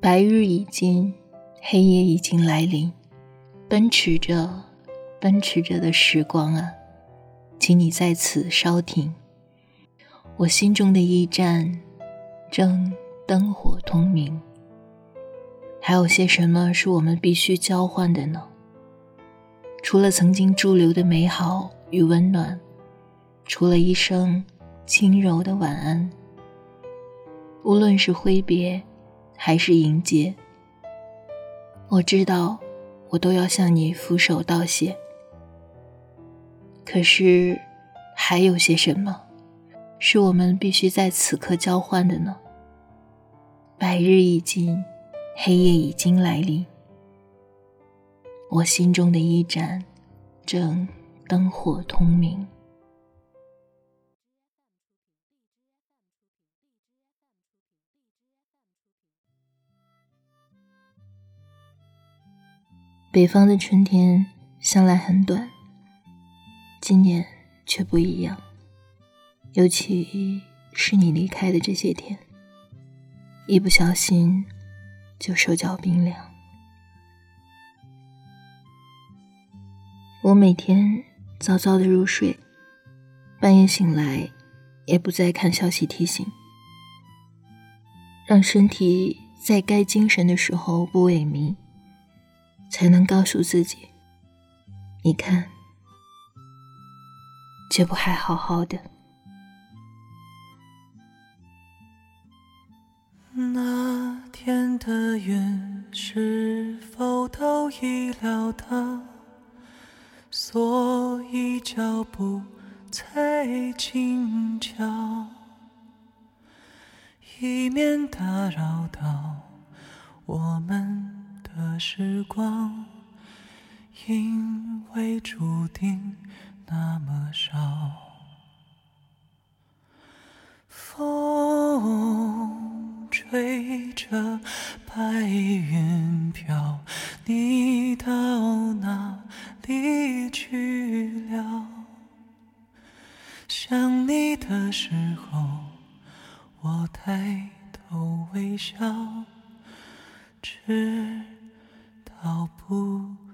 白日已经，黑夜已经来临，奔驰着，奔驰着的时光啊，请你在此稍停。我心中的驿站，正灯火通明。还有些什么是我们必须交换的呢？除了曾经驻留的美好与温暖，除了一声轻柔的晚安。无论是挥别，还是迎接，我知道，我都要向你俯首道谢。可是，还有些什么，是我们必须在此刻交换的呢？白日已尽，黑夜已经来临。我心中的一盏，正灯火通明。北方的春天向来很短，今年却不一样。尤其是你离开的这些天，一不小心就手脚冰凉。我每天早早的入睡，半夜醒来也不再看消息提醒，让身体在该精神的时候不萎靡，才能告诉自己：你看，这不还好好的？那天的云是否都已料到？所以脚步才轻巧，以免打扰到我们时光，因为注定那么少。风吹着白云飘，你到哪？里去了，想你的时候，我抬头微笑，只道不？